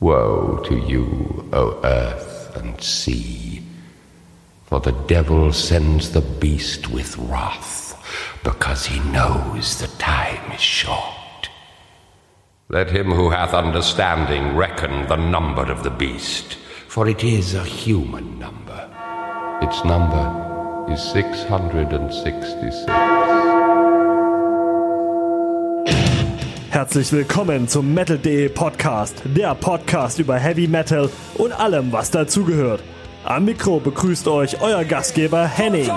Woe to you, O earth and sea, for the devil sends the beast with wrath, because he knows the time is short. Let him who hath understanding reckon the number of the beast, for it is a human number. Its number is 666. Herzlich willkommen zum Metal.de Podcast, der Podcast über Heavy Metal und allem, was dazugehört. Am Mikro begrüßt euch euer Gastgeber Henning.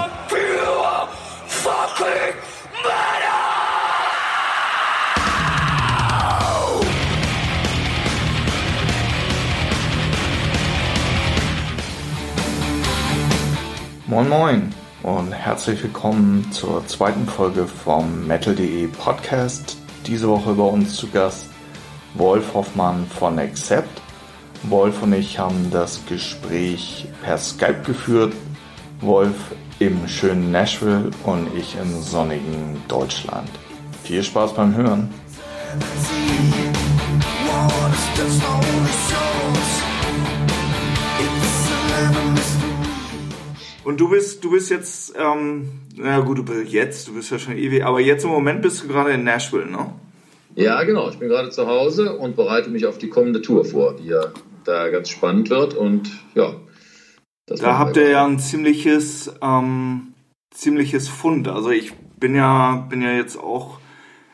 Moin Moin und herzlich willkommen zur zweiten Folge vom Metal.de Podcast. Diese Woche bei uns zu Gast Wolf Hoffmann von Accept. Wolf und ich haben das Gespräch per Skype geführt. Wolf im schönen Nashville und ich im sonnigen Deutschland. Viel Spaß beim Hören. Und du bist, du bist jetzt, ähm, na gut, du bist jetzt, du bist ja schon ewig, aber jetzt im Moment bist du gerade in Nashville, ne? Ja, genau. Ich bin gerade zu Hause und bereite mich auf die kommende Tour vor, die ja da ganz spannend wird und ja. da habt ihr ja ein ziemliches, ähm, ziemliches Fund. Also ich bin ja, bin ja jetzt auch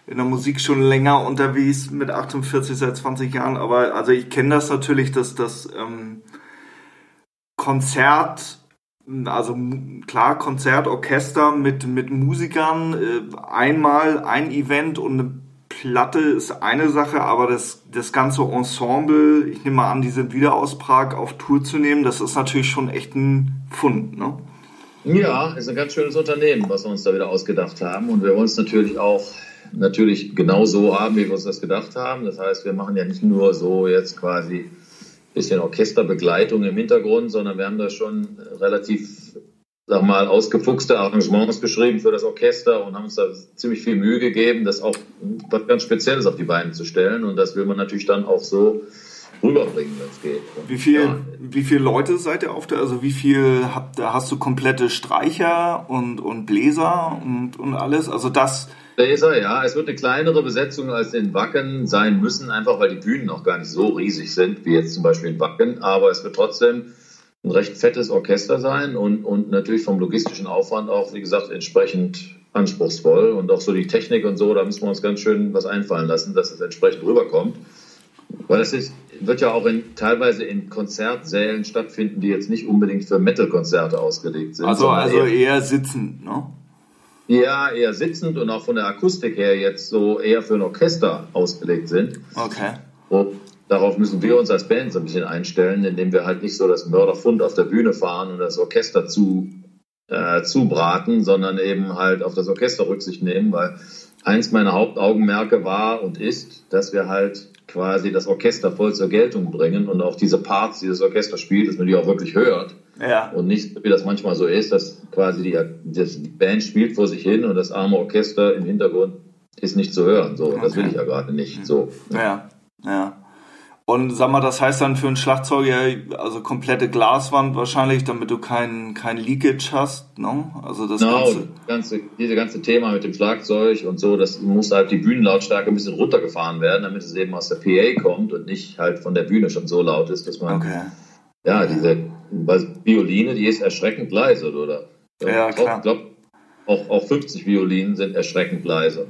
in der Musik schon länger unterwegs mit 48 seit 20 Jahren, aber also ich kenne das natürlich, dass das ähm, Konzert also klar, Konzert, Orchester mit, mit Musikern, äh, einmal ein Event und eine Platte ist eine Sache, aber das, das ganze Ensemble, ich nehme mal an, die sind wieder aus Prag auf Tour zu nehmen, das ist natürlich schon echt ein Fund, ne? Ja, ist ein ganz schönes Unternehmen, was wir uns da wieder ausgedacht haben. Und wir wollen es natürlich auch natürlich genau so haben, wie wir uns das gedacht haben. Das heißt, wir machen ja nicht nur so jetzt quasi bisschen Orchesterbegleitung im Hintergrund, sondern wir haben da schon relativ, sag mal, ausgefuchste Arrangements geschrieben für das Orchester und haben uns da ziemlich viel Mühe gegeben, das auch was ganz Spezielles auf die Beine zu stellen. Und das will man natürlich dann auch so rüberbringen, wenn es geht. Und Wie viel, ja, wie viele Leute seid ihr auf der, also wie viel habt, hast du komplette Streicher und, und Bläser und, und alles? Also das, Bläser, ja. Es wird eine kleinere Besetzung als in Wacken sein müssen, einfach weil die Bühnen noch gar nicht so riesig sind, wie jetzt zum Beispiel in Wacken. Aber es wird trotzdem ein recht fettes Orchester sein und, und natürlich vom logistischen Aufwand auch, wie gesagt, entsprechend anspruchsvoll. Und auch so die Technik und so, da müssen wir uns ganz schön was einfallen lassen, dass es entsprechend rüberkommt. Weil es ist, wird ja auch in, teilweise in Konzertsälen stattfinden, die jetzt nicht unbedingt für Metal-Konzerte ausgelegt sind. also, also eher- eher sitzend, ne? ja, eher sitzend und auch von der Akustik her jetzt so eher für ein Orchester ausgelegt sind. Okay. Und darauf müssen wir uns als Band so ein bisschen einstellen, indem wir halt nicht so das Mörderfund auf der Bühne fahren und das Orchester zu, äh, zubraten, sondern eben halt auf das Orchester Rücksicht nehmen, weil eins meiner Hauptaugenmerke war und ist, dass wir halt quasi das Orchester voll zur Geltung bringen und auch diese Parts, die das Orchester spielt, dass man die auch wirklich hört. Ja. Und nicht, wie das manchmal so ist, dass quasi die, das, die Band spielt vor sich hin und das arme Orchester im Hintergrund ist nicht zu hören. So, das Okay. will ich ja gerade nicht. So. Ja, ja. Und sag mal, das heißt dann für einen Schlagzeuger, also komplette Glaswand wahrscheinlich, damit du kein, kein Leakage hast, ne? Also das Genau, Ganze. ganze, diese ganze Thema mit dem Schlagzeug und so, das muss halt die Bühnenlautstärke ein bisschen runtergefahren werden, damit es eben aus der PA kommt und nicht halt von der Bühne schon so laut ist, dass man, Okay. ja, diese Violine, die ist erschreckend leise, oder? Ja, klar. Ich glaube, auch, auch 50 Violinen sind erschreckend leise.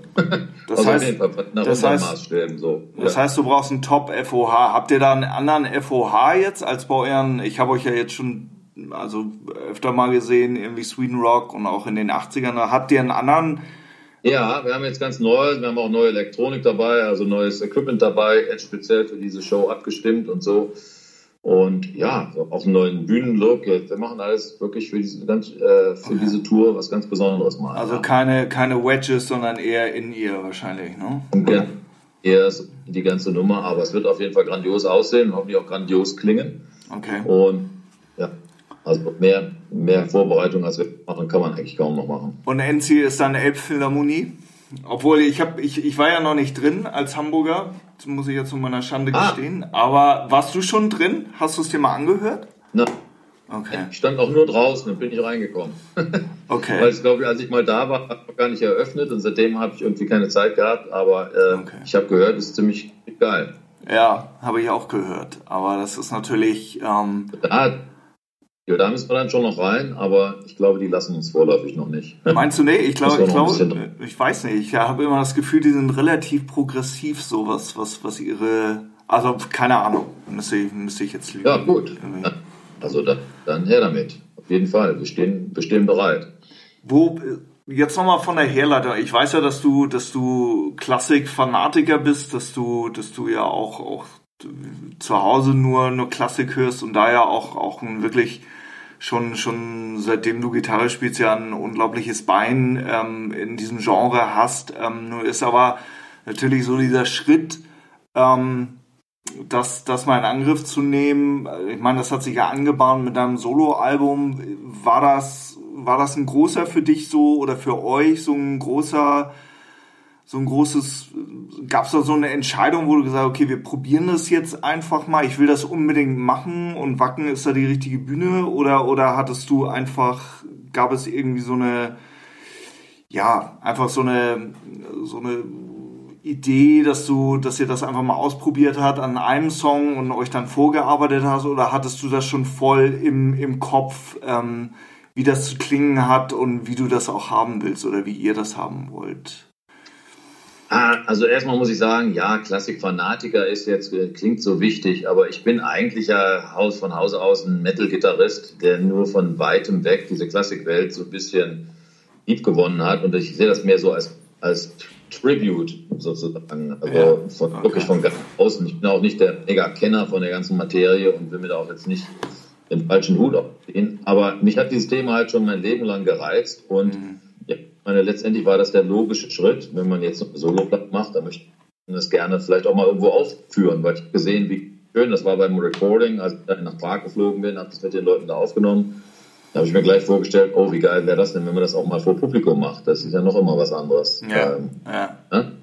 Das also heißt- das heißt- so. Das ja. heißt, du brauchst einen Top-FOH. Habt ihr da einen anderen FOH jetzt als bei euren, ich habe euch ja jetzt schon also öfter mal gesehen, irgendwie Sweden Rock und auch in den 80ern, da habt ihr einen anderen, Ja, wir haben jetzt ganz neu, wir haben auch neue Elektronik dabei, also neues Equipment dabei, jetzt speziell für diese Show abgestimmt und so. Und ja, auch einen neuen Bühnenlook. Wir machen alles wirklich für diese, ganz, äh, für diese Tour was ganz Besonderes mal. also keine, keine Wedges, sondern eher in ihr wahrscheinlich, ne? Ja, eher die ganze Nummer, aber es wird auf jeden Fall grandios aussehen und hoffentlich auch grandios klingen. Okay. Und ja, also mehr, mehr Vorbereitung als wir machen, kann man eigentlich kaum noch machen. Und Enzi ist dann Elbphilharmonie? Obwohl, ich, hab, ich, ich war ja noch nicht drin als Hamburger, das muss ich jetzt zu meiner Schande Ah. gestehen. Aber warst du schon drin? Hast du es dir mal angehört? Na, Okay, ich stand auch nur draußen und bin nicht reingekommen. Weil okay. ich glaube, als ich mal da war, hat noch gar nicht eröffnet und seitdem habe ich irgendwie keine Zeit gehabt. Aber äh, Okay. ich habe gehört, es ist ziemlich geil. Ja, habe ich auch gehört. Aber das ist natürlich, ähm, Da, ja, da müssen wir dann schon noch rein, aber ich glaube, die lassen uns vorläufig noch nicht. meinst du, nee, ich glaube, ich glaube, ich weiß nicht, ich habe immer das Gefühl, die sind relativ progressiv, so was, was, ihre, also keine Ahnung, müsste ich, müsste ich jetzt lügen. Ja, gut. Irgendwie. Also da, dann her damit. Auf jeden Fall. Wir stehen, wir stehen bereit. Wo, jetzt nochmal von der Herleitung. Ich weiß ja, dass du, dass du Klassik-Fanatiker bist, dass du, dass du ja auch, auch zu Hause nur, nur Klassik hörst und da ja auch, auch ein wirklich schon, schon seitdem du Gitarre spielst, ja ein unglaubliches Bein ähm, in diesem Genre hast. Ähm, nur ist aber natürlich so dieser Schritt, ähm, das, das mal in Angriff zu nehmen. Ich meine, das hat sich ja angebahnt mit deinem Soloalbum. War das, war das ein großer für dich so oder für euch so ein großer, so ein großes, gab es da so eine Entscheidung, wo du gesagt hast, okay, wir probieren das jetzt einfach mal, ich will das unbedingt machen und Wacken ist da die richtige Bühne oder, oder hattest du einfach, gab es irgendwie so eine, ja, einfach so eine, so eine Idee, dass du, dass ihr das einfach mal ausprobiert habt an einem Song und euch dann vorgearbeitet hast oder hattest du das schon voll im, im Kopf, ähm, wie das zu klingen hat und wie du das auch haben willst oder wie ihr das haben wollt? Ah, also erstmal muss ich sagen, ja, Klassik-Fanatiker ist jetzt, äh, klingt so wichtig, aber ich bin eigentlich ja Haus von Hause aus ein Metal-Gitarrist, der nur von weitem weg diese Klassikwelt so ein bisschen lieb gewonnen hat und ich sehe das mehr so als, als Tribute sozusagen, also Ja, von, okay. wirklich von ganz außen. Ich bin auch nicht der Mega-Kenner von der ganzen Materie und will mir da auch jetzt nicht den falschen Hut aufziehen, aber mich hat dieses Thema halt schon mein Leben lang gereizt und Mhm. Meine, letztendlich war das der logische Schritt, wenn man jetzt eine Solo-Platte macht, dann möchte man das gerne vielleicht auch mal irgendwo aufführen, weil ich habe gesehen, wie schön das war beim Recording, als ich dann nach Prag geflogen bin, habe das mit den Leuten da aufgenommen. Da habe ich mir gleich vorgestellt, oh, wie geil wäre das denn, wenn man das auch mal vor Publikum macht. Das ist ja noch immer was anderes. Ja, Ähm, ja, Ne?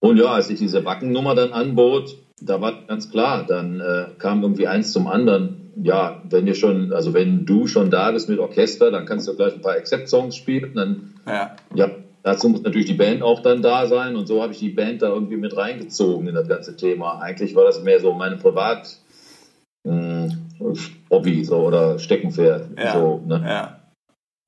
Und ja, als ich diese Wackennummer dann anbot, da war ganz klar, dann äh, kam irgendwie eins zum anderen. Ja, wenn ihr schon, also wenn du schon da bist mit Orchester, dann kannst du gleich ein paar Accept-Songs spielen. Dann, ja, ja, dazu muss natürlich die Band auch dann da sein. Und so habe ich die Band da irgendwie mit reingezogen in das ganze Thema. Eigentlich war das mehr so meine Privat mh, Hobby so, oder Steckenpferd. ja, So, ne? ja,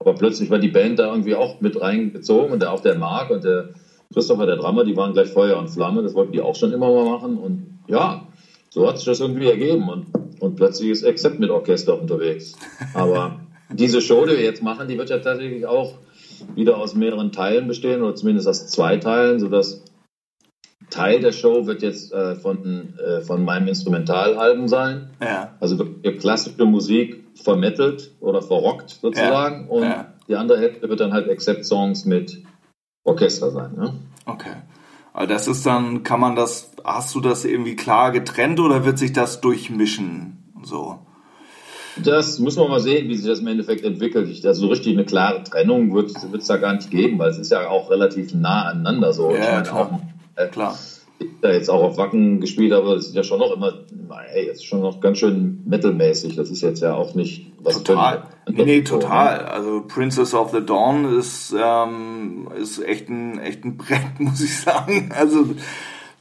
Aber plötzlich war die Band da irgendwie auch mit reingezogen und der, auch der Marc und der Christopher, der Drummer, die waren gleich Feuer und Flamme. Das wollten die auch schon immer mal machen. Und ja, so hat sich das irgendwie ergeben. Und, und plötzlich ist Accept mit Orchester unterwegs. Aber diese Show, die wir jetzt machen, die wird ja tatsächlich auch wieder aus mehreren Teilen bestehen oder zumindest aus zwei Teilen, sodass Teil der Show wird jetzt äh, von, äh, von meinem Instrumentalalbum sein. ja, Also klassische Musik vermettelt oder verrockt sozusagen. Ja, und ja. die andere Hälfte wird dann halt Accept-Songs mit Orchester sein. Ne? okay. Aber das ist dann, kann man das, hast du das irgendwie klar getrennt oder wird sich das durchmischen? So. Das müssen wir mal sehen, wie sich das im Endeffekt entwickelt. Ich, also so richtig eine klare Trennung wird es da gar nicht geben, weil es ist ja auch relativ nah aneinander so. Ja, ich meine, klar. auch, äh, Klar. Ich da jetzt auch auf Wacken gespielt habe, das ist ja schon noch immer, ey, das ist schon noch ganz schön metalmäßig. Das ist jetzt ja auch nicht was Total. Nee, nee, total. Also Princess of the Dawn ist, ähm, ist echt ein, echt ein Brett, muss ich sagen. Also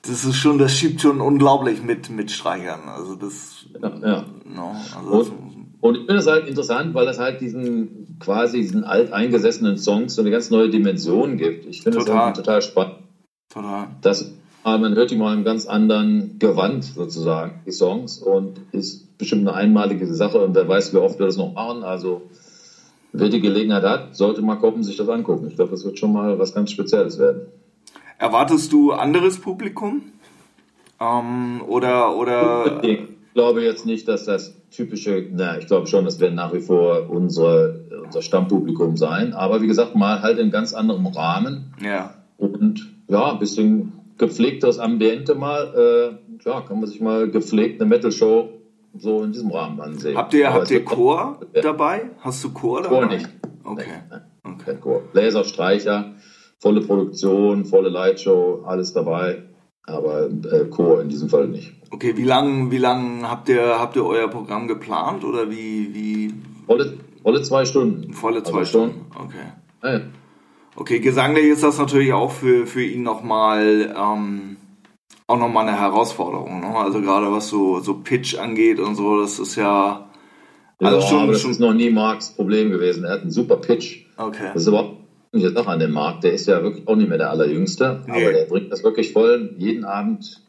das ist schon, das schiebt schon unglaublich mit, mit Streichern. Also das, Ja, ja. no, also das, Und, und ich finde das halt interessant, weil das halt diesen quasi diesen alteingesessenen Songs so eine ganz neue Dimension gibt. Ich finde das Total. spannend. total. Das, man hört die mal im ganz anderen Gewand sozusagen, die Songs, und ist bestimmt eine einmalige Sache und wer weiß, wie oft wir das noch machen. Also wer die Gelegenheit hat, sollte mal kommen, sich das angucken. Ich glaube, das wird schon mal was ganz Spezielles werden. Erwartest du anderes Publikum? Ähm, oder, oder, Ich glaube jetzt nicht, dass das typische, na, ich glaube schon, das werden nach wie vor unsere, unser Stammpublikum sein. Aber wie gesagt, mal halt in ganz anderem Rahmen ja. und ja, ein bisschen gepflegteres Ambiente mal. Äh, ja, kann man sich mal gepflegt eine Metal-Show so in diesem Rahmen ansehen. Habt ihr, Aber habt es ihr Chor dabei? Hast du Chor dabei? Chor nicht. Okay. Nein, Okay. Chor. Streicher. volle Produktion, volle Lightshow, alles dabei, aber äh, Chor in diesem Fall nicht. Okay, wie lange wie lang habt ihr habt ihr euer Programm geplant oder wie wie volle, volle zwei Stunden. Volle zwei also Stunden. Okay. Ja, ja. Okay, gesanglich ist das natürlich auch für für ihn nochmal ähm, auch nochmal eine Herausforderung. Ne? Also gerade was so so Pitch angeht und so, das ist ja also ja, schon, aber das schon ist noch nie Marks Problem gewesen. Er hat einen super Pitch. Okay. Das ist überhaupt jetzt noch an dem Markt. Der ist ja wirklich auch nicht mehr der Allerjüngste, nee. aber der bringt das wirklich voll jeden Abend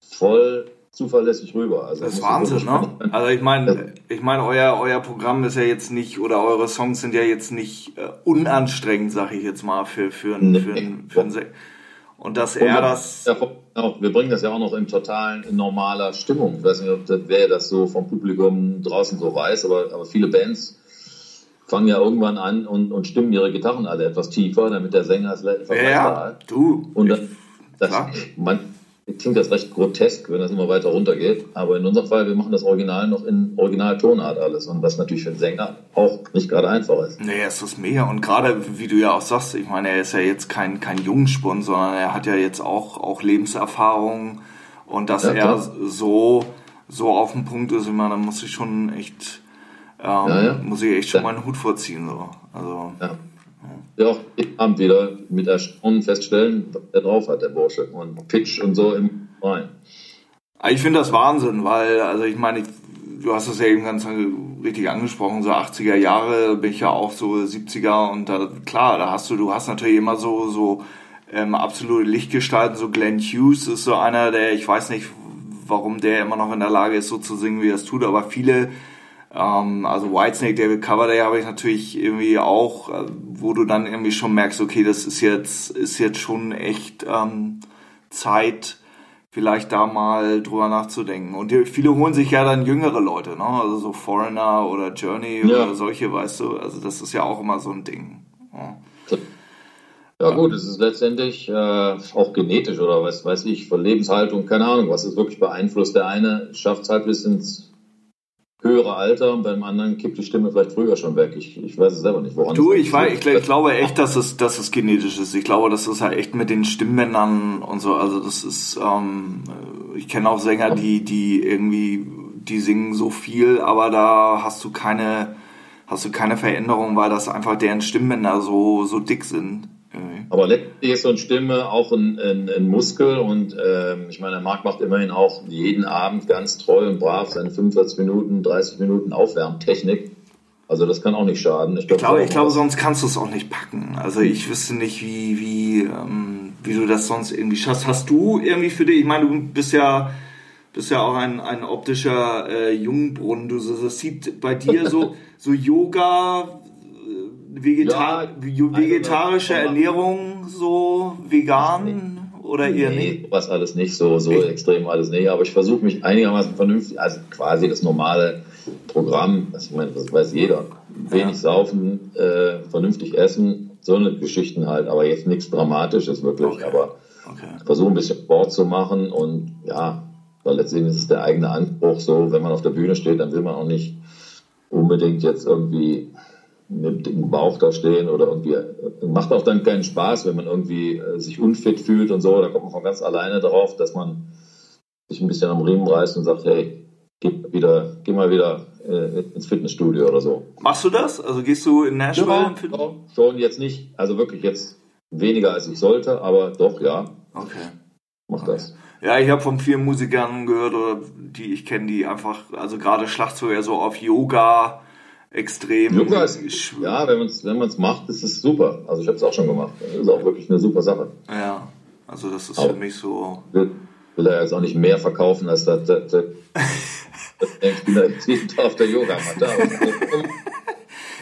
voll zuverlässig rüber. Also das ist Wahnsinn, ne? Also ich meine, ich meine, euer, euer Programm ist ja jetzt nicht, oder eure Songs sind ja jetzt nicht äh, unanstrengend, sag ich jetzt mal, für, für, nee. für, für, für ein Se Und dass er das. Ja, wir bringen das ja auch noch in total normaler Stimmung. Ich weiß nicht, ob das, wer das so vom Publikum draußen so weiß, aber, aber viele Bands fangen ja irgendwann an und, und stimmen ihre Gitarren alle etwas tiefer, damit der Sänger es etwas ja, ja, hat. du. Und dann, das, man, klingt das recht grotesk, wenn das immer weiter runtergeht. Aber in unserem Fall, wir machen das Original noch in Originaltonart alles. Und was natürlich für einen Sänger auch nicht gerade einfach ist. Nee, es ist mega. Und gerade, wie du ja auch sagst, ich meine, er ist ja jetzt kein, kein Jungspund, sondern er hat ja jetzt auch, auch Lebenserfahrung. Und dass ja, er so, so auf dem Punkt ist, ich meine, da muss ich schon echt, ähm, ja, ja. muss ich echt schon mal einen Hut vorziehen, so. Also. Ja ja auch Abend wieder mit Erstaunen feststellen, was der drauf hat, der Bursche. Und Pitch und so im Rein. Ich finde das Wahnsinn, weil, also ich meine, du hast es ja eben ganz richtig angesprochen, so 80er Jahre bin ich ja auch so 70er und da, klar, da hast du, du hast natürlich immer so, so ähm, absolute Lichtgestalten, so Glenn Hughes ist so einer, der, ich weiß nicht, warum der immer noch in der Lage ist, so zu singen, wie er es tut, aber viele ähm, also Whitesnake, David Coverdale habe ich natürlich irgendwie auch, äh, wo du dann irgendwie schon merkst, okay, das ist jetzt, ist jetzt schon echt ähm, Zeit, vielleicht da mal drüber nachzudenken. Und viele holen sich ja dann jüngere Leute, ne? Also so Foreigner oder Journey ja. oder solche, weißt du. Also das ist ja auch immer so ein Ding. Ja. Ja gut, es ist letztendlich äh, auch genetisch oder was weiß ich, von Lebenshaltung, keine Ahnung, was ist wirklich beeinflusst. Der eine schafft es halt bis ins höhere Alter und beim anderen kippt die Stimme vielleicht früher schon weg. Ich, ich weiß es selber nicht, woran Du, ich, weiß, ich, ich, glaube echt, dass es, dass es genetisch ist. Ich glaube, das ist halt echt mit den Stimmbändern und so. Also das ist, ähm, ich kenne auch Sänger, die, die irgendwie, die singen so viel, aber da hast du keine, hast du keine Veränderung, weil das einfach deren Stimmbänder so, so dick sind. Aber letztlich ist so eine Stimme auch ein, ein, ein Muskel und ähm, ich meine, Marc macht immerhin auch jeden Abend ganz treu und brav seine 45 Minuten, 30 Minuten Aufwärmtechnik. Also das kann auch nicht schaden. Ich, glaub, ich glaube, ich glaube, sonst kannst du es auch nicht packen. Also ich wüsste nicht, wie, wie, ähm, wie du das sonst irgendwie schaffst. Hast du irgendwie für dich, ich meine, du bist ja, bist ja auch ein, ein optischer äh, Jungbrunnen. Du, das sieht bei dir so, so Yoga, Vegetar ja, vegetarische Ernährung so vegan oder eher nee, nicht? Was alles nicht so, so extrem alles nicht. Aber ich versuche mich einigermaßen vernünftig, also quasi das normale Programm, das, ich meine, das weiß jeder. Wenig ja. saufen, äh, vernünftig essen, so eine Geschichten halt, aber jetzt nichts Dramatisches wirklich. Okay. Aber okay. versuche ein bisschen Sport zu machen und ja, weil letztendlich ist es der eigene Anspruch so, wenn man auf der Bühne steht, dann will man auch nicht unbedingt jetzt irgendwie mit dem Bauch da stehen oder irgendwie macht auch dann keinen Spaß, wenn man irgendwie äh, sich unfit fühlt und so. Da kommt man von ganz alleine drauf, dass man sich ein bisschen am Riemen reißt und sagt, hey, geh wieder, geh mal wieder äh, ins Fitnessstudio oder so. Machst du das? Also gehst du in Nashville? Ja, ja, schon jetzt nicht, also wirklich jetzt weniger als ich sollte, aber doch ja. Okay. Mach okay. das. Ja, ich habe von vielen Musikern gehört, oder die ich kenne, die einfach, also gerade Schlagzeuger so auf Yoga extrem. Yoga ist, ja, wenn man es wenn man's macht, ist es super. Also ich habe es auch schon gemacht. Das ist auch wirklich eine super Sache. Ja, also das ist Aber für mich so. Will, will er jetzt auch nicht mehr verkaufen als das. das, das ich bin da auf der Yogamatte.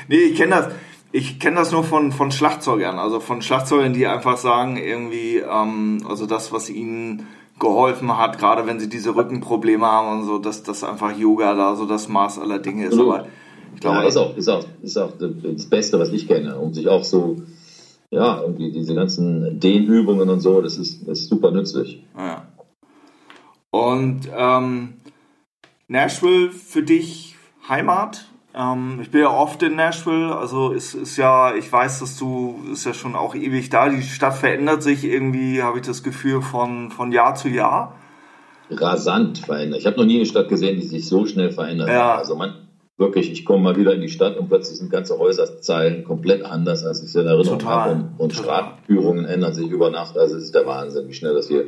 nee, ich kenne das. Ich kenne das nur von, von Schlagzeugern, also von Schlagzeugern, die einfach sagen, irgendwie, ähm, also das, was ihnen geholfen hat, gerade wenn sie diese Rückenprobleme haben und so, dass das einfach Yoga da so das Maß aller Dinge ist. Aber ich glaube, ja, ist auch, ist auch, ist auch das Beste, was ich kenne, um sich auch so, ja, irgendwie diese ganzen Dehnübungen und so, das ist, das ist super nützlich. Ja. Und ähm, Nashville für dich Heimat? Ähm, ich bin ja oft in Nashville, also ist, ist ja, ich weiß, dass du, ist ja schon auch ewig da. Die Stadt verändert sich irgendwie, habe ich das Gefühl, von, von Jahr zu Jahr. Rasant verändert. Ich habe noch nie eine Stadt gesehen, die sich so schnell verändert. Ja. Also man, wirklich, ich komme mal wieder in die Stadt und plötzlich sind ganze Häuserzeilen komplett anders, als ich es in Erinnerung Total. habe. Und, und. Straßenführungen ändern sich über Nacht. Also es ist der Wahnsinn, wie schnell das hier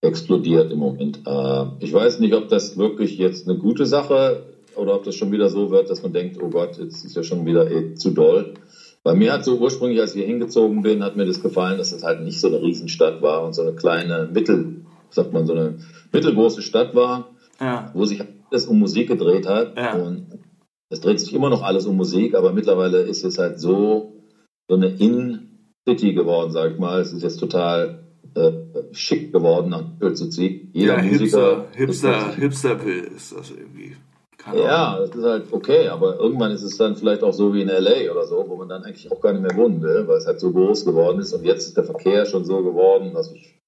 explodiert im Moment. Äh, ich weiß nicht, ob das wirklich jetzt eine gute Sache oder ob das schon wieder so wird, dass man denkt, oh Gott, jetzt ist ja schon wieder eh zu doll. Bei mir hat so ursprünglich, als ich hier hingezogen bin, hat mir das gefallen, dass es halt nicht so eine Riesenstadt war und so eine kleine Mittel, sagt man, so eine mittelgroße Stadt war, Ja. wo sich alles um Musik gedreht hat. Ja. Und es dreht sich immer noch alles um Musik, aber mittlerweile ist es halt so, so eine In-City geworden, sag ich mal. Es ist jetzt total äh, schick geworden, nach Nashville zu ziehen. Jeder ja, Musiker. Hipster, Hipster, Hipsterville ist das irgendwie. Keine Ja, Ahnung. das ist halt okay, aber irgendwann ist es dann vielleicht auch so wie in LA oder so, wo man dann eigentlich auch gar nicht mehr wohnen will, weil es halt so groß geworden ist und jetzt ist der Verkehr schon so geworden, dass ich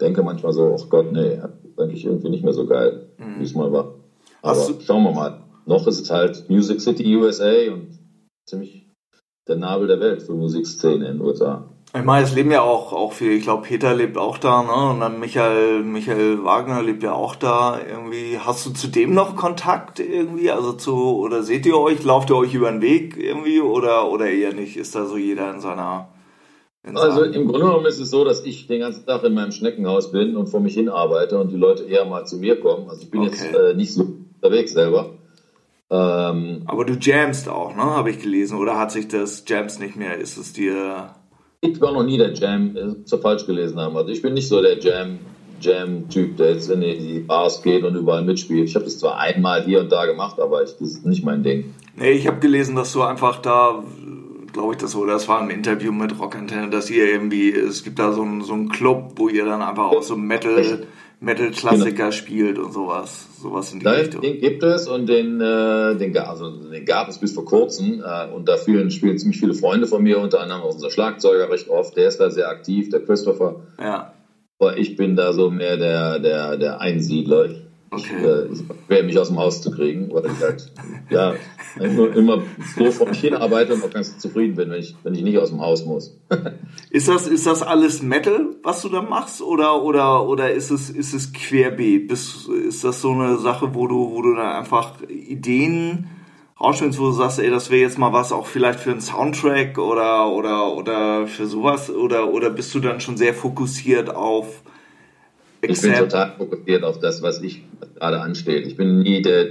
denke manchmal so, ach Gott, nee, eigentlich irgendwie nicht mehr so geil, wie es mal war. Aber du- schauen wir mal. Noch ist es halt Music City USA und ziemlich der Nabel der Welt für Musikszene in den USA. Ich meine, es leben ja auch, auch viele, ich glaube, Peter lebt auch da, ne? Und dann Michael, Michael Wagner lebt ja auch da irgendwie. Hast du zu dem noch Kontakt irgendwie? Also zu, oder seht ihr euch, lauft ihr euch über den Weg irgendwie oder, oder eher nicht? Ist da so jeder in seiner, in Also seinem- im Grunde genommen ist es so, dass ich den ganzen Tag in meinem Schneckenhaus bin und vor mich hin arbeite und die Leute eher mal zu mir kommen. Also ich bin Okay. jetzt äh, nicht so unterwegs selber. Ähm, aber du jamst auch, ne? Habe ich gelesen. Oder hat sich das Jams nicht mehr? Ist es dir, ich war noch nie der Jam, äh, so falsch gelesen haben. Also ich bin nicht so der Jam, Jam-Typ, der jetzt in die Bars geht und überall mitspielt. Ich habe das zwar einmal hier und da gemacht, aber ich, das ist nicht mein Ding. Nee, ich habe gelesen, dass du einfach da, glaube ich, das oder das war im Interview mit Rockantenne, dass ihr irgendwie, es gibt da so einen so einen Club, wo ihr dann einfach auch so Metal, Metal-Klassiker spielt und sowas, sowas in die Nein, Richtung. den gibt es und den, äh, den, also, den gab es bis vor kurzem äh, und da spielen, spielen ziemlich viele Freunde von mir, unter anderem auch unser Schlagzeuger recht oft, der ist da sehr aktiv, der Christopher. Ja, Aber ich bin da so mehr der, der, der Einsiedler. Ich, Okay. äh, schwer, mich aus dem Haus zu kriegen, weil ich halt, ja, immer, immer so vor mich hin arbeite und auch ganz zufrieden bin, wenn ich, wenn ich nicht aus dem Haus muss. Ist das, ist das alles Metal, was du da machst, oder, oder, oder ist es, ist es querbeet? Bist, ist das so eine Sache, wo du, wo du dann einfach Ideen rausstellst, wo du sagst, ey, das wäre jetzt mal was auch vielleicht für einen Soundtrack oder, oder, oder für sowas, oder, oder bist du dann schon sehr fokussiert auf Ich bin total fokussiert auf das, was ich gerade ansteht. Ich bin nie der,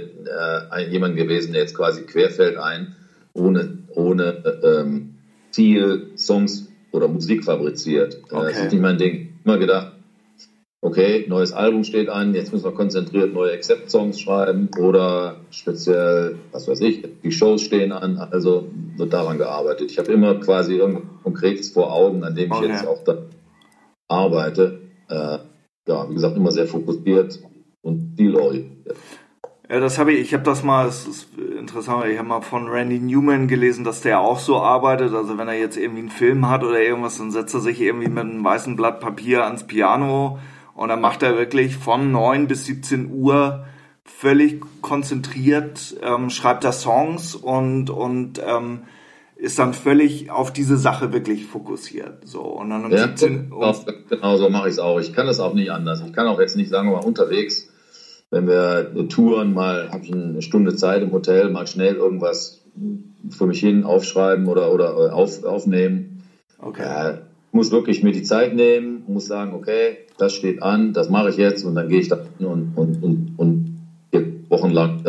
äh, jemand gewesen, der jetzt quasi querfällt ein, ohne, ohne ähm, Ziel, Songs oder Musik fabriziert. Okay. Das ist nicht mein Ding. Immer gedacht, okay, neues Album steht an, jetzt müssen wir konzentriert neue Accept-Songs schreiben oder speziell, was weiß ich, die Shows stehen an, also wird daran gearbeitet. Ich habe immer quasi irgendwas Konkretes vor Augen, an dem ich Okay. jetzt auch dann arbeite. Äh, ja, wie gesagt, immer sehr fokussiert und zielorientiert. Ja, das habe ich, ich habe das mal, es ist interessant, ich habe mal von Randy Newman gelesen, dass der auch so arbeitet. Also wenn er jetzt irgendwie einen Film hat oder irgendwas, dann setzt er sich irgendwie mit einem weißen Blatt Papier ans Piano und dann macht er wirklich von 9 bis 17 Uhr völlig konzentriert, ähm, schreibt er Songs und, und ähm, ist dann völlig auf diese Sache wirklich fokussiert. So, und dann um Ja, 17 Uhr. genau so mache ich es auch. Ich kann das auch nicht anders. Ich kann auch jetzt nicht, sagen mal, unterwegs, wenn wir touren, mal habe ich eine Stunde Zeit im Hotel, mal schnell irgendwas für mich hin aufschreiben oder, oder äh, auf, aufnehmen. Okay. Ja, ich muss wirklich mir die Zeit nehmen, muss sagen, okay, das steht an, das mache ich jetzt und dann gehe ich da hin und, und, und, und vier Wochen lang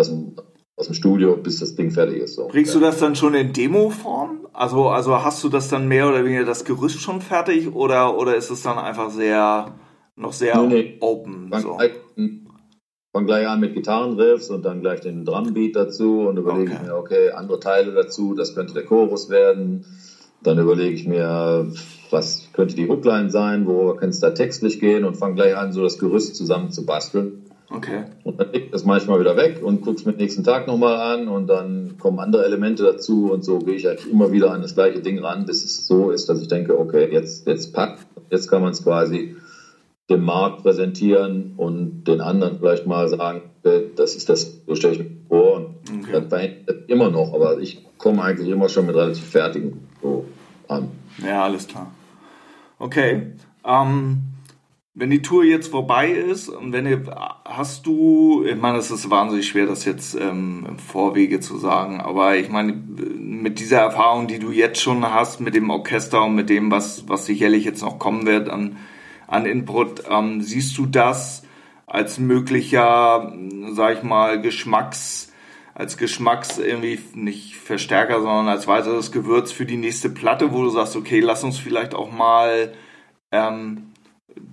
aus dem, Studio, bis das Ding fertig ist. So. Bringst du das dann schon in Demo-Form? Also, also hast du das dann mehr oder weniger das Gerüst schon fertig oder, oder ist es dann einfach sehr, noch sehr Nee, nee. open? Fang, So? gleich, fang gleich an mit Gitarrenriffs und dann gleich den Drumbeat dazu und überlege Okay. mir, okay, andere Teile dazu, das könnte der Chorus werden. Dann überlege ich mir, was könnte die Hookline sein, worüber könnte es da textlich gehen und fange gleich an, so das Gerüst zusammen zu basteln. Okay. Und dann leg ich das manchmal wieder weg und guck's mir den nächsten Tag nochmal an und dann kommen andere Elemente dazu und so gehe ich eigentlich immer wieder an das gleiche Ding ran, bis es so ist, dass ich denke, okay, jetzt, jetzt packt, jetzt kann man es quasi dem Markt präsentieren und den anderen vielleicht mal sagen, äh, das ist das, so stelle ich mir vor. Und Okay. Das immer noch, aber ich komme eigentlich immer schon mit relativ fertigen so an. Ja, alles klar. Okay. Ähm, wenn die Tour jetzt vorbei ist und wenn ihr, hast du, ich meine, es ist wahnsinnig schwer, das jetzt ähm, im Vorwege zu sagen, aber ich meine, mit dieser Erfahrung, die du jetzt schon hast, mit dem Orchester und mit dem, was, was sicherlich jetzt noch kommen wird an, an Input, ähm, siehst du das als möglicher, sag ich mal, Geschmacks, als Geschmacks irgendwie nicht Verstärker, sondern als weiteres Gewürz für die nächste Platte, wo du sagst, okay, lass uns vielleicht auch mal ähm,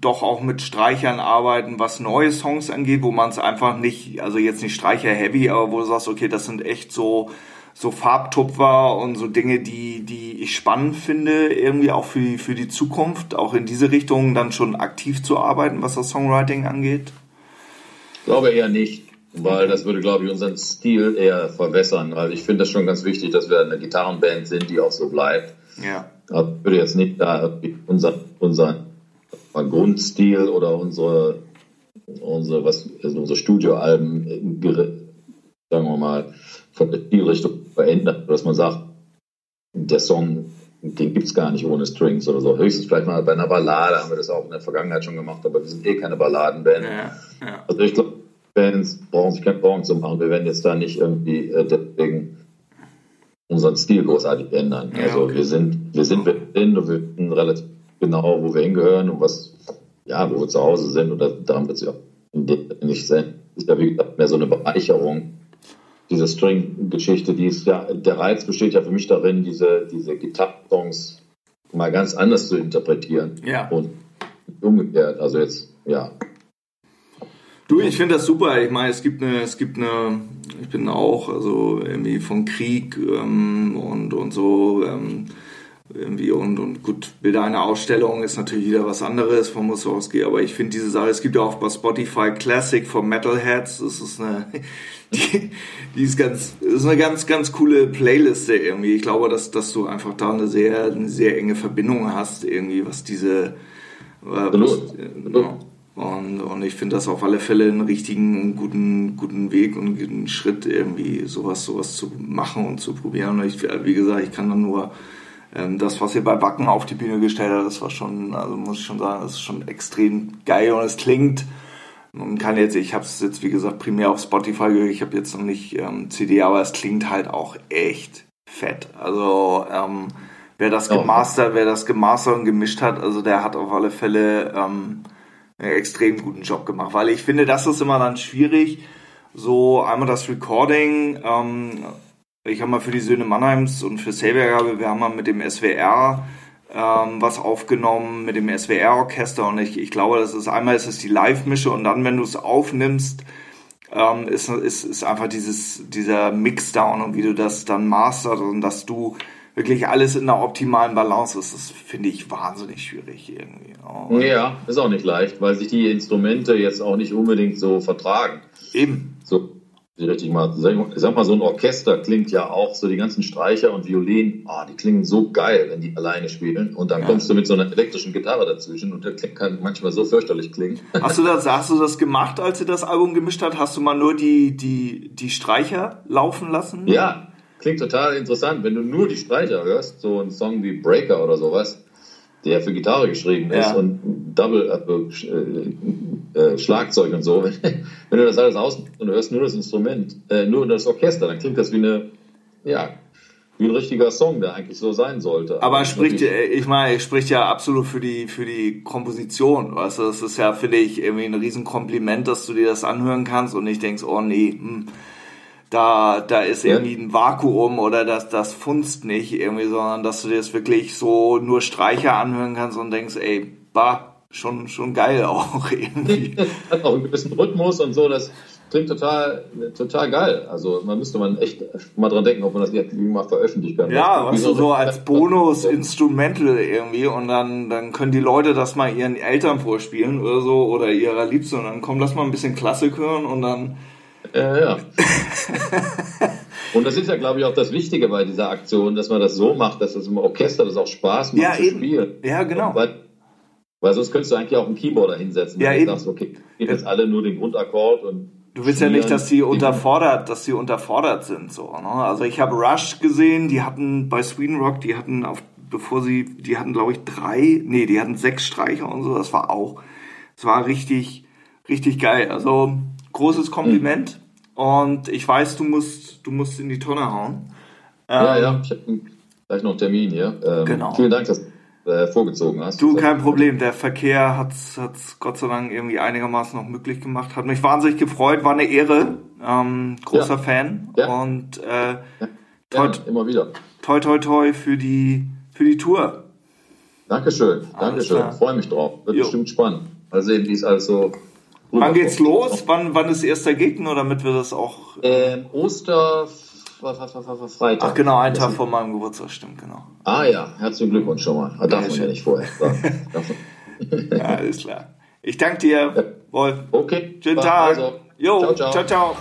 doch auch mit Streichern arbeiten, was neue Songs angeht, wo man es einfach nicht, also jetzt nicht Streicher-heavy, aber wo du sagst, okay, das sind echt so, so Farbtupfer und so Dinge, die, die ich spannend finde, irgendwie auch für die, für die Zukunft, auch in diese Richtung dann schon aktiv zu arbeiten, was das Songwriting angeht? Ich glaube eher nicht, weil das würde, glaube ich, unseren Stil eher verwässern. Also ich finde das schon ganz wichtig, dass wir eine Gitarrenband sind, die auch so bleibt. Ja. Ich würde jetzt nicht da unser, unser Grundstil oder unsere, unsere, was, also unsere Studioalben, sagen wir mal, von der Stilrichtung verändern, dass man sagt, der Song, den gibt es gar nicht ohne Strings oder so. Höchstens vielleicht mal bei einer Ballade haben wir das auch in der Vergangenheit schon gemacht, aber wir sind eh keine Balladenband. Ja, ja. Also ich glaube, Bands brauchen sich keine Sorgen zu machen. Wir werden jetzt da nicht irgendwie äh, deswegen unseren Stil großartig ändern. Ja, also okay. wir sind, wir sind, wir sind, wir sind relativ genau, wo wir hingehören und was, ja, wo wir zu Hause sind. Und daran wird sich auch nicht sein. Ist ja, wie gesagt, mehr so eine Bereicherung. Diese String-Geschichte, die ist ja, der Reiz besteht ja für mich darin, diese, diese Gitarren-Songs mal ganz anders zu interpretieren. Ja. Und umgekehrt. Also jetzt, ja. Du, ich finde das super. Ich meine, es gibt eine, es gibt eine, ich bin auch, also irgendwie von Krieg ähm, und, und so, ähm, irgendwie und, und gut, Bilder einer Ausstellung ist natürlich wieder was anderes von Mussorgsky, aber ich finde diese Sache, es gibt ja auch bei Spotify Classic von Metalheads, das ist eine, die, die ist ganz, ist eine ganz, ganz coole Playliste irgendwie. Ich glaube, dass, dass du einfach da eine sehr, eine sehr enge Verbindung hast irgendwie, was diese, äh, was, genau. Und, und ich finde das auf alle Fälle einen richtigen, guten, guten Weg und einen guten Schritt irgendwie sowas, sowas zu machen und zu probieren. Und ich, wie gesagt, ich kann dann nur das, was ihr bei Wacken auf die Bühne gestellt habt, das war schon, also muss ich schon sagen, das ist schon extrem geil und es klingt, man kann jetzt, ich habe es jetzt wie gesagt primär auf Spotify gehört, ich habe jetzt noch nicht ähm, CD, aber es klingt halt auch echt fett. Also ähm, wer das gemastert, wer das gemastert und gemischt hat, also der hat auf alle Fälle ähm, einen extrem guten Job gemacht, weil ich finde, das ist immer dann schwierig. So einmal das Recording, ähm, ich habe mal für die Söhne Mannheims und für Selbergabe, wir haben mal mit dem SWR ähm, was aufgenommen, mit dem SWR-Orchester und ich, ich glaube, das ist einmal ist es die Live-Mische und dann, wenn du es aufnimmst, ähm, ist, ist, ist einfach dieses, dieser Mixdown und wie du das dann masterst und dass du wirklich alles in einer optimalen Balance ist, das finde ich wahnsinnig schwierig irgendwie. Oh. Ja, ist auch nicht leicht, weil sich die Instrumente jetzt auch nicht unbedingt so vertragen. Eben. So, richtig mal, ich sag mal, so ein Orchester klingt ja auch, so die ganzen Streicher und Violinen, oh, die klingen so geil, wenn die alleine spielen. Und dann ja. kommst du mit so einer elektrischen Gitarre dazwischen und der kann manchmal so fürchterlich klingen. Hast du das, hast du das gemacht, als du das Album gemischt hast? Hast du mal nur die, die, die Streicher laufen lassen? Ja, klingt total interessant. Wenn du nur die Streicher hörst, so ein Song wie Breaker oder sowas, der für Gitarre geschrieben ist ja. und Double äh, äh, Schlagzeug und so. Wenn du das alles aus und du hörst nur das Instrument, äh, nur das Orchester, dann klingt das wie eine, ja, wie ein richtiger Song, der eigentlich so sein sollte. Aber spricht, ich meine, spricht ja absolut für die für die Komposition. Weißt du, das ist ja finde ich irgendwie ein Riesenkompliment, dass du dir das anhören kannst und nicht denkst, oh nee. Hm da, da ist irgendwie ein Vakuum oder das, das funzt nicht irgendwie, sondern dass du dir das wirklich so nur Streicher anhören kannst und denkst, ey, bah, schon, schon geil auch irgendwie. Hat auch einen gewissen Rhythmus und so, das klingt total, total geil. Also man müsste man echt mal dran denken, ob man das irgendwie mal veröffentlichen kann. Ja, was du so als Bonus-Instrumental irgendwie und dann, dann können die Leute das mal ihren Eltern vorspielen oder so oder ihrer Liebsten und dann komm, lass mal ein bisschen Klassik hören und dann ja, ja. Und das ist ja, glaube ich, auch das Wichtige bei dieser Aktion, dass man das so macht, dass es im Orchester das auch Spaß macht ja, zu eben. spielen. Ja, genau. Weil, weil sonst könntest du eigentlich auch einen Keyboarder hinsetzen, ja, wenn du sagst, okay, geht jetzt alle nur den Grundakkord und Du willst ja nicht, dass die unterfordert, dass die unterfordert sind, so, ne? Also ich habe Rush gesehen, die hatten bei Sweden Rock, die hatten auf, bevor sie, die hatten glaube ich drei, nee, die hatten sechs Streicher und so, das war auch, es war richtig, richtig geil. Also großes Kompliment. Mhm. Und ich weiß, du musst, du musst in die Tonne hauen. Ja, ähm, ja, ich habe gleich noch einen Termin hier. Ähm, genau. Vielen Dank, dass du äh, vorgezogen hast. Du, kein Problem. Der Verkehr hat es Gott sei Dank irgendwie einigermaßen noch möglich gemacht. Hat mich wahnsinnig gefreut, war eine Ehre. Ähm, großer ja. Fan. Ja. Und äh, ja. toi, immer wieder. Toi, toi, toi für die, für die Tour. Dankeschön, Dankeschön. Freue mich drauf. Wird jo. bestimmt spannend. Mal sehen, wie es alles so Wann geht's los? Wann, wann ist erster Gegner, damit wir das auch. Ähm, Oster Freitag. Ach genau, ein Tag vor meinem Geburtstag, stimmt, genau. Ah ja, herzlichen Glückwunsch schon mal. Darf ja, man ja nicht vorher. ja, alles klar. Ich danke dir, Wolf. Okay. Schönen Tag. Also. Jo, ciao, ciao. ciao, ciao.